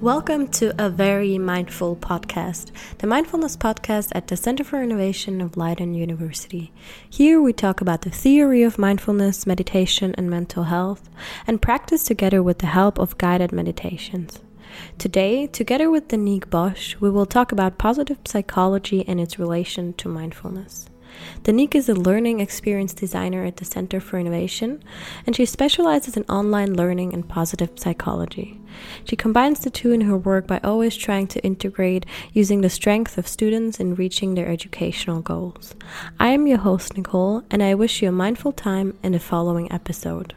Welcome to a very mindful podcast, the Mindfulness Podcast at the Center for Innovation of Leiden University. Here we talk about the theory of mindfulness, meditation, and mental health, and practice together with the help of guided meditations. Today, together with Daniek Bosch, we will talk about positive psychology and its relation to mindfulness. Daniek is a learning experience designer at the Center for Innovation, and she specializes in online learning and positive psychology. She combines the two in her work by always trying to integrate using the strength of students in reaching their educational goals. I am your host, Nicole, and I wish you a mindful time in the following episode.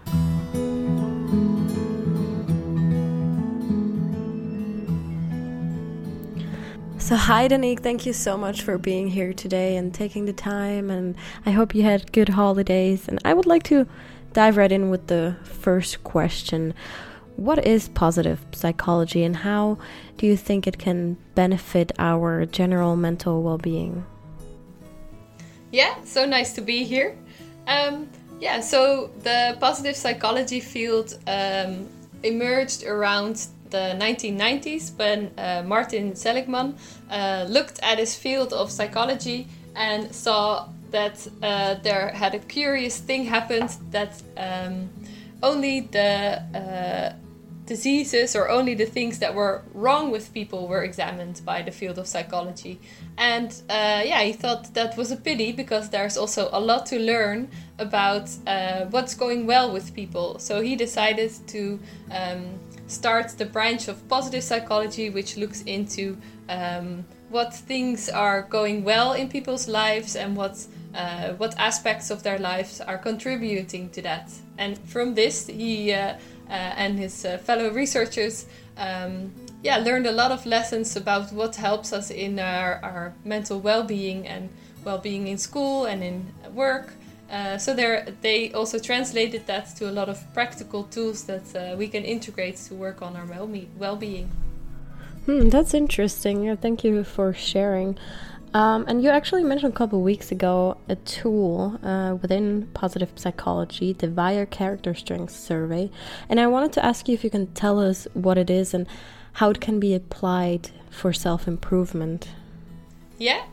So, hi, Daniek. Thank you so much for being here today and taking the time. And I hope you had good holidays. And I would like to dive right in with the first question What is positive psychology, and how do you think it can benefit our general mental well being? Yeah, so nice to be here. Um, yeah, so the positive psychology field um, emerged around the 1990s when uh, Martin Seligman uh, looked at his field of psychology and saw that uh, there had a curious thing happened that um, only the uh, diseases or only the things that were wrong with people were examined by the field of psychology. And uh, yeah, he thought that was a pity because there's also a lot to learn about uh, what's going well with people. So he decided to um, starts the branch of positive psychology, which looks into um, what things are going well in people's lives and what uh, what aspects of their lives are contributing to that. And from this, he uh, uh, and his uh, fellow researchers, um, yeah, learned a lot of lessons about what helps us in our, our mental well-being and well-being in school and in work. Uh, so they also translated that to a lot of practical tools that uh, we can integrate to work on our well-being. Hmm, that's interesting. Yeah, thank you for sharing. Um, and you actually mentioned a couple of weeks ago a tool uh, within positive psychology, the VIA Character Strengths Survey. And I wanted to ask you if you can tell us what it is and how it can be applied for self improvement. Yeah.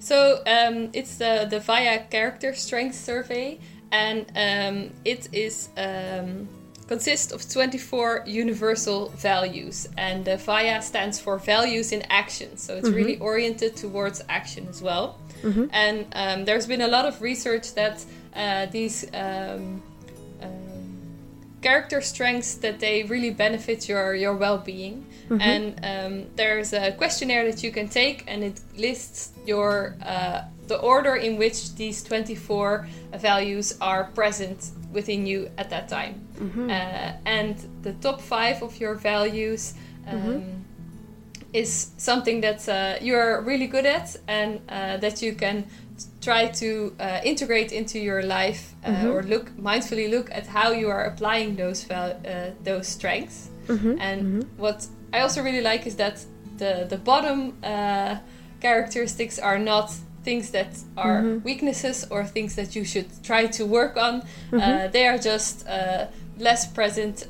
So um, it's the, the VIA Character Strength Survey, and um, it is um, consists of 24 universal values, and the VIA stands for Values in Action. So it's mm-hmm. really oriented towards action as well. Mm-hmm. And um, there's been a lot of research that uh, these um, character strengths that they really benefit your your well-being mm-hmm. and um, there's a questionnaire that you can take and it lists your uh, the order in which these 24 values are present within you at that time mm-hmm. uh, and the top five of your values um, mm-hmm. is something that uh, you're really good at and uh, that you can try to uh, integrate into your life uh, mm-hmm. or look mindfully look at how you are applying those val- uh, those strengths mm-hmm. and mm-hmm. what i also really like is that the the bottom uh, characteristics are not things that are mm-hmm. weaknesses or things that you should try to work on uh, mm-hmm. they are just uh, less present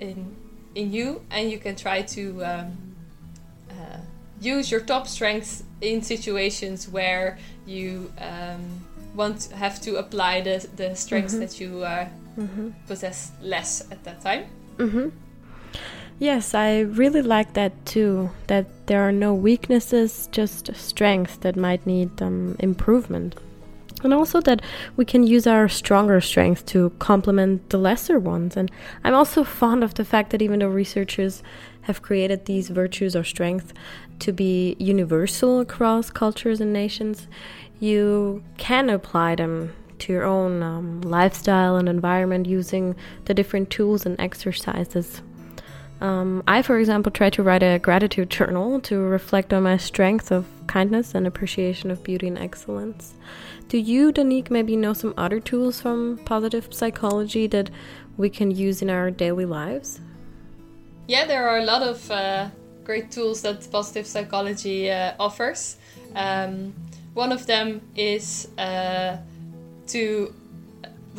in in you and you can try to um, use your top strengths in situations where you um, want have to apply the, the strengths mm-hmm. that you uh, mm-hmm. possess less at that time. Mm-hmm. Yes, I really like that too. That there are no weaknesses, just strengths that might need um, improvement. And also that we can use our stronger strengths to complement the lesser ones. And I'm also fond of the fact that even though researchers have created these virtues or strengths to be universal across cultures and nations, you can apply them to your own um, lifestyle and environment using the different tools and exercises. Um, I, for example, try to write a gratitude journal to reflect on my strength of kindness and appreciation of beauty and excellence. Do you, Daniek, maybe know some other tools from positive psychology that we can use in our daily lives? Yeah, there are a lot of uh, great tools that positive psychology uh, offers. Um, one of them is uh, to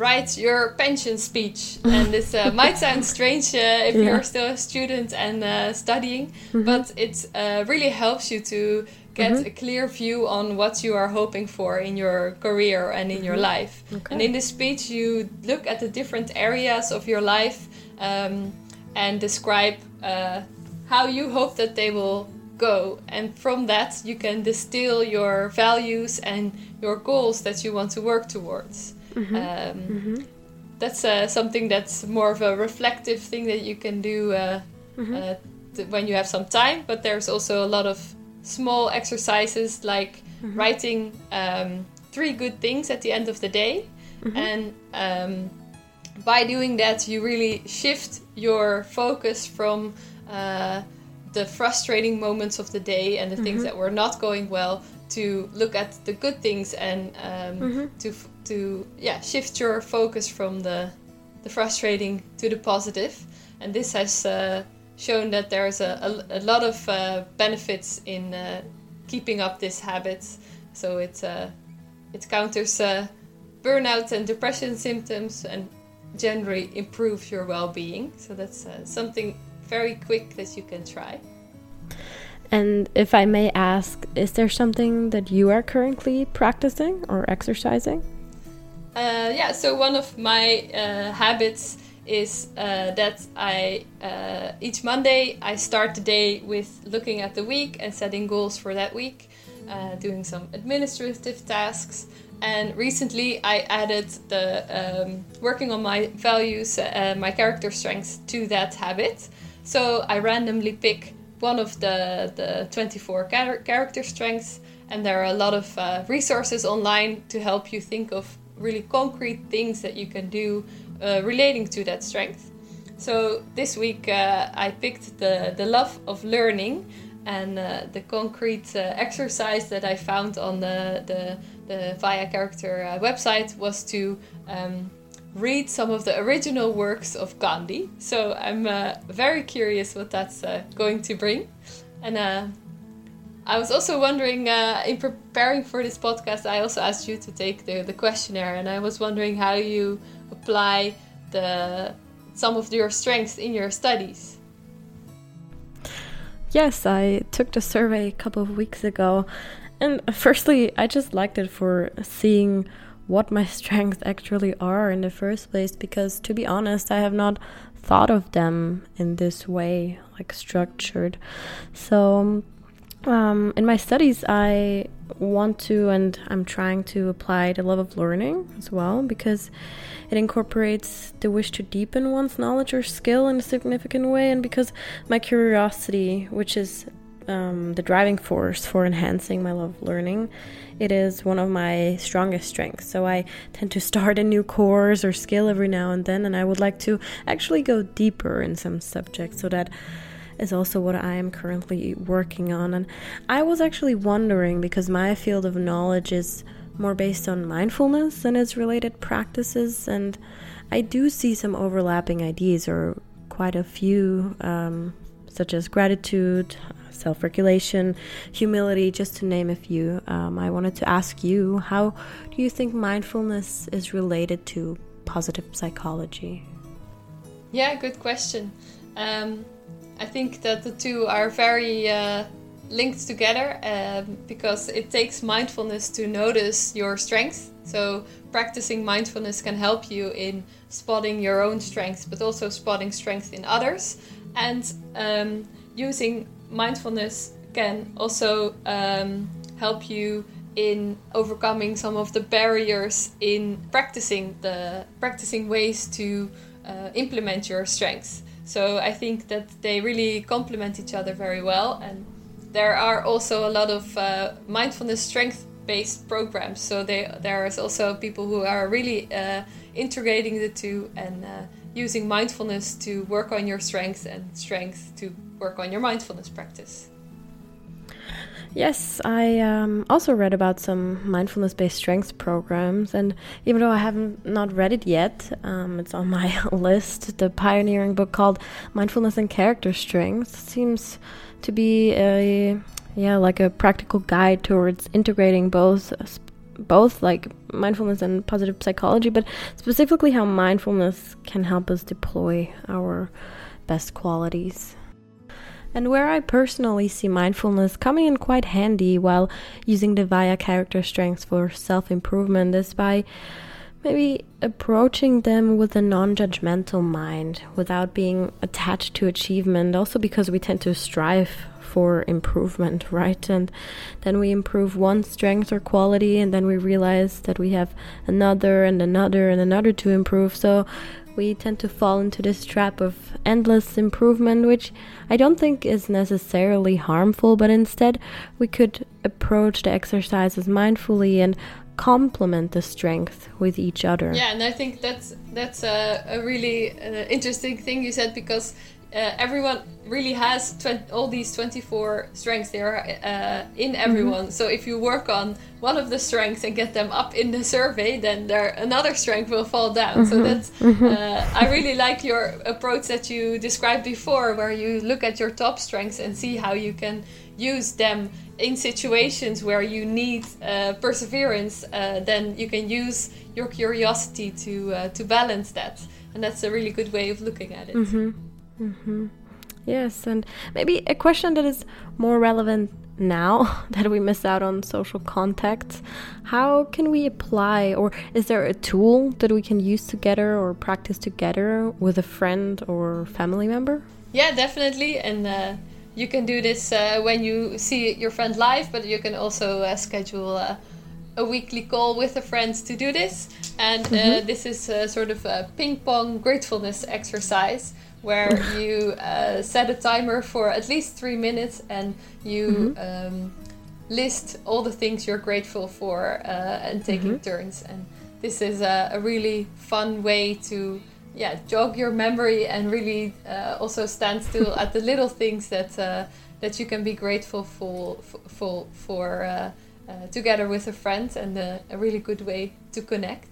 write your pension speech. and this uh, might sound strange uh, if yeah. you're still a student and uh, studying, mm-hmm. but it uh, really helps you to get mm-hmm. a clear view on what you are hoping for in your career and in mm-hmm. your life. Okay. And in this speech, you look at the different areas of your life um, and describe uh, how you hope that they will go. And from that, you can distill your values and your goals that you want to work towards. Mm-hmm. Um, mm-hmm. That's uh, something that's more of a reflective thing that you can do uh, mm-hmm. uh, th- when you have some time. But there's also a lot of small exercises like mm-hmm. writing um, three good things at the end of the day. Mm-hmm. And um, by doing that, you really shift your focus from uh, the frustrating moments of the day and the mm-hmm. things that were not going well to look at the good things and um, mm-hmm. to to yeah shift your focus from the the frustrating to the positive. And this has uh, shown that there's a, a, a lot of uh, benefits in uh, keeping up this habit. So it uh, it counters uh, burnout and depression symptoms and generally improves your well-being. So that's uh, something very quick that you can try and if I may ask, is there something that you are currently practicing or exercising? Uh, yeah, so one of my uh, habits is uh, that I uh, each Monday I start the day with looking at the week and setting goals for that week, uh, doing some administrative tasks. And recently I added the um, working on my values, uh, my character strengths to that habit. So I randomly pick one of the, the 24 char- character strengths, and there are a lot of uh, resources online to help you think of really concrete things that you can do uh, relating to that strength. So this week uh, I picked the, the love of learning, and uh, the concrete uh, exercise that I found on the, the, the Via Character uh, website was to um, read some of the original works of Gandhi. So I'm uh, very curious what that's uh, going to bring. And uh, I was also wondering, uh, in preparing for this podcast, I also asked you to take the, the questionnaire, and I was wondering how you apply the some of your strengths in your studies. Yes, I took the survey a couple of weeks ago, and firstly, I just liked it for seeing what my strengths actually are in the first place because to be honest i have not thought of them in this way like structured. So um, in my studies i want to and i'm trying to apply the love of learning as well because it incorporates the wish to deepen one's knowledge or skill in a significant way and because my curiosity which is um, the driving force for enhancing my love of learning it is one of my strongest strengths. So I tend to start a new course or skill every now and then, and I would like to actually go deeper in some subjects. So that is also what I am currently working on. And I was actually wondering because my field of knowledge is more based on mindfulness and its related practices, and I do see some overlapping ideas or quite a few, um, such as gratitude, self regulation, humility, just to name a few. Um, I wanted to ask you how do you think mindfulness is related to positive psychology? Yeah, good question. Um, I think that the two are very uh, linked together um, because it takes mindfulness to notice your strengths. So, practicing mindfulness can help you in spotting your own strengths, but also spotting strengths in others. And um, using mindfulness can also um, help you in overcoming some of the barriers in practicing the practicing ways to uh, implement your strengths. So I think that they really complement each other very well, and there are also a lot of uh, mindfulness strength based programs. So they, there is also people who are really uh, integrating the two and uh, using mindfulness to work on your strengths and strength to work on your mindfulness practice. Yes, I um, also read about some mindfulness based strengths programs, and even though I haven't not read it yet, um, it's on my list. The pioneering book called Mindfulness and Character Strengths seems to be a yeah like a practical guide towards integrating both both like mindfulness and positive psychology, but specifically how mindfulness can help us deploy our best qualities. And where I personally see mindfulness coming in quite handy while using the VIA character strengths for self improvement is by maybe approaching them with a non judgmental mind without being attached to achievement, also because we tend to strive for improvement, right? And then we improve one strength or quality, and then we realize that we have another and another and another to improve. So we tend to fall into this trap of endless improvement, which I don't think is necessarily harmful, but instead we could approach the exercises mindfully and complement the strength with each other. Yeah, and I think that's that's a, a really uh, interesting thing you said because uh, everyone really has all these 24 strengths they are uh, in mm-hmm. everyone mm-hmm. so if you work on one of the strengths and get them up in the survey then there another strength will fall down mm-hmm. so that's mm-hmm. uh, i really like your approach that you described before where you look at your top strengths and see how you can use them in situations where you need uh, perseverance uh, then you can use your curiosity to uh, to balance that and that's a really good way of looking at it mm-hmm. Yes, and maybe a question that is more relevant now that we miss out on social contacts. How can we apply, or is there a tool that we can use together or practice together with a friend or family member? Yeah, definitely. And uh, you can do this uh, when you see your friend live, but you can also uh, schedule uh, a weekly call with a friend to do this. And uh, mm-hmm. this is a sort of a ping pong gratefulness exercise where you uh, set a timer for at least three minutes and you mm-hmm. um, list all the things you're grateful for uh, and taking mm-hmm. turns. And this is a, a, really fun way to yeah jog your memory and really uh, also stand still at the little things that uh, that you can be grateful for for, for uh, together with a friend and a, a really good way to connect.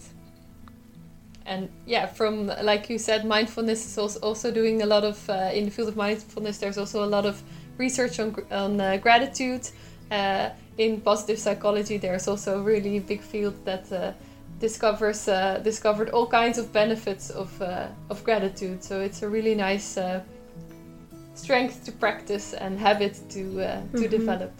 And yeah from like you said mindfulness is also, also doing a lot of uh, in the field of mindfulness there's also a lot of research on, on uh, gratitude. Uh, in positive psychology there's also a really big field that uh, discovers uh, discovered all kinds of benefits of uh, of gratitude. So it's a really nice strength to practice and habit to to mm-hmm. develop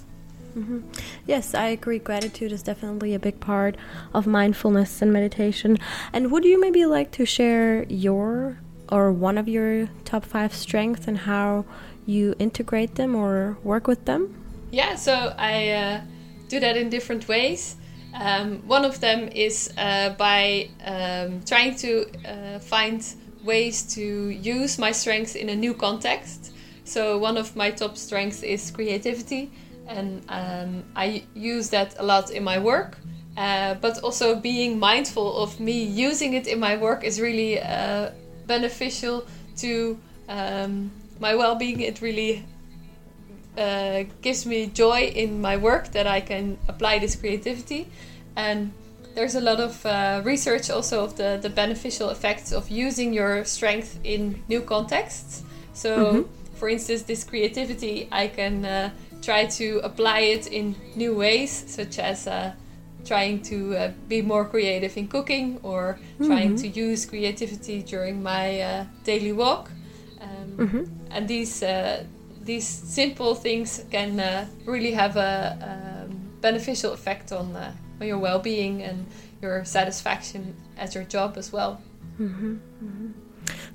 Mm-hmm. Yes, I agree. Gratitude is definitely a big part of mindfulness and meditation. And would you maybe like to share your or one of your top five strengths and how you integrate them or work with them? Yeah, so I uh, do that in different ways. Um, one of them is uh, by um, trying to uh, find ways to use my strengths in a new context. So, one of my top strengths is creativity and um, I use that a lot in my work. Uh, but also being mindful of me using it in my work is really uh, beneficial to um, my well-being. It really uh, gives me joy in my work that I can apply this creativity, and there's a lot of uh, research also of the the beneficial effects of using your strength in new contexts. So, mm-hmm. for instance, this creativity I can uh, try to apply it in new ways, such as uh, trying to uh, be more creative in cooking or mm-hmm. trying to use creativity during my uh, daily walk. Um, mm-hmm. And these uh, these simple things can uh, really have a um, beneficial effect on uh, on your well-being and your satisfaction at your job as well. Mm-hmm.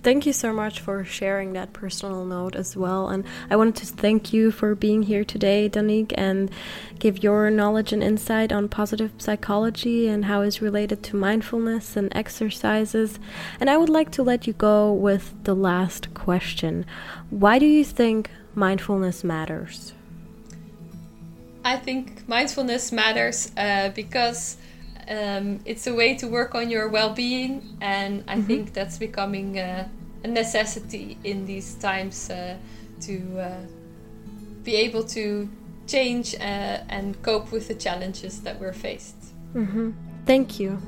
Thank you so much for sharing that personal note as well. And I wanted to thank you for being here today, Daniek, and give your knowledge and insight on positive psychology and how it's related to mindfulness and exercises. And I would like to let you go with the last question Why do you think mindfulness matters? I think mindfulness matters uh, because um, it's a way to work on your well-being and i mm-hmm. think that's becoming uh, a necessity in these times uh, to uh, be able to change uh, and cope with the challenges that we're faced mm-hmm. thank you